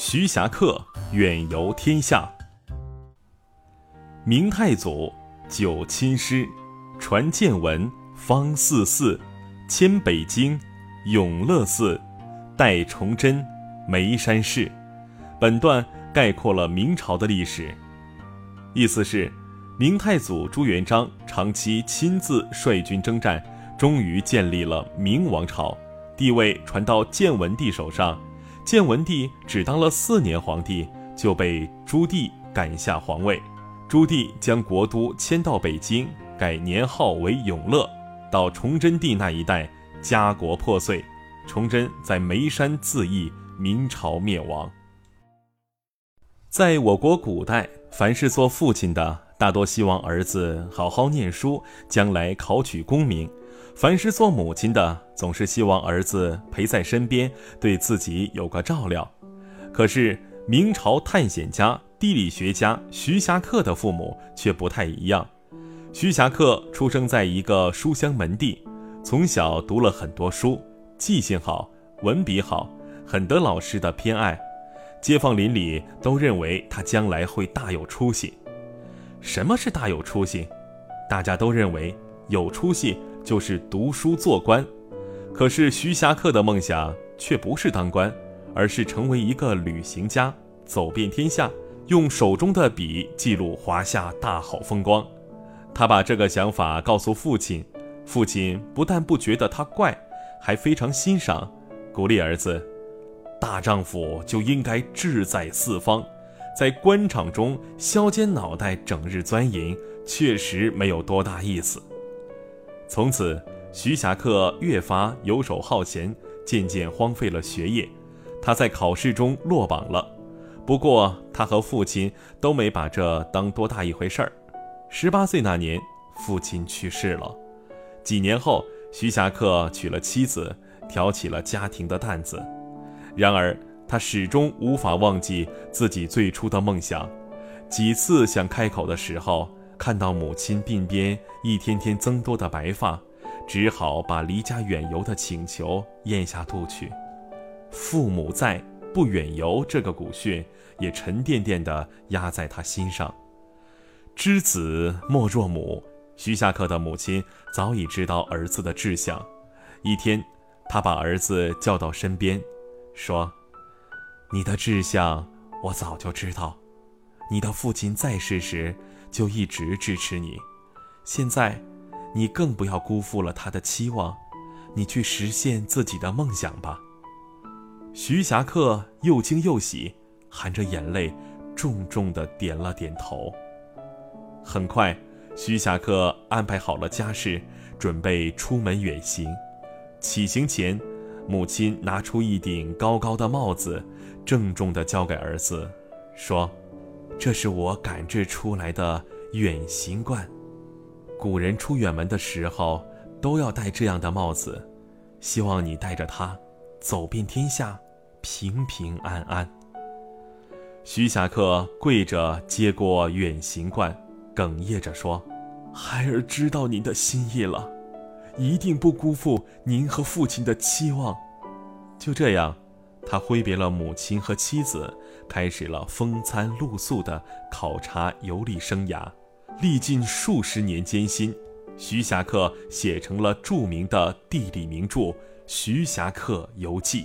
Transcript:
徐霞客远游天下。明太祖九亲师，传见闻方四寺，迁北京永乐寺，代崇祯眉山市。本段概括了明朝的历史，意思是，明太祖朱元璋长期亲自率军征战，终于建立了明王朝，地位传到建文帝手上。建文帝只当了四年皇帝，就被朱棣赶下皇位。朱棣将国都迁到北京，改年号为永乐。到崇祯帝那一代，家国破碎，崇祯在眉山自缢，明朝灭亡。在我国古代，凡是做父亲的，大多希望儿子好好念书，将来考取功名。凡是做母亲的，总是希望儿子陪在身边，对自己有个照料。可是明朝探险家、地理学家徐霞客的父母却不太一样。徐霞客出生在一个书香门第，从小读了很多书，记性好，文笔好，很得老师的偏爱。街坊邻里都认为他将来会大有出息。什么是大有出息？大家都认为有出息。就是读书做官，可是徐霞客的梦想却不是当官，而是成为一个旅行家，走遍天下，用手中的笔记录华夏大好风光。他把这个想法告诉父亲，父亲不但不觉得他怪，还非常欣赏，鼓励儿子：大丈夫就应该志在四方，在官场中削尖脑袋整日钻营，确实没有多大意思。从此，徐霞客越发游手好闲，渐渐荒废了学业。他在考试中落榜了，不过他和父亲都没把这当多大一回事儿。十八岁那年，父亲去世了。几年后，徐霞客娶了妻子，挑起了家庭的担子。然而，他始终无法忘记自己最初的梦想。几次想开口的时候，看到母亲鬓边一天天增多的白发，只好把离家远游的请求咽下肚去。父母在，不远游这个古训也沉甸甸地压在他心上。知子莫若母，徐霞客的母亲早已知道儿子的志向。一天，他把儿子叫到身边，说：“你的志向我早就知道，你的父亲在世时。”就一直支持你，现在，你更不要辜负了他的期望，你去实现自己的梦想吧。徐霞客又惊又喜，含着眼泪，重重的点了点头。很快，徐霞客安排好了家事，准备出门远行。起行前，母亲拿出一顶高高的帽子，郑重的交给儿子，说。这是我赶制出来的远行冠，古人出远门的时候都要戴这样的帽子，希望你带着它走遍天下，平平安安。徐霞客跪着接过远行冠，哽咽着说：“孩儿知道您的心意了，一定不辜负您和父亲的期望。”就这样。他挥别了母亲和妻子，开始了风餐露宿的考察游历生涯。历尽数十年艰辛，徐霞客写成了著名的地理名著《徐霞客游记》。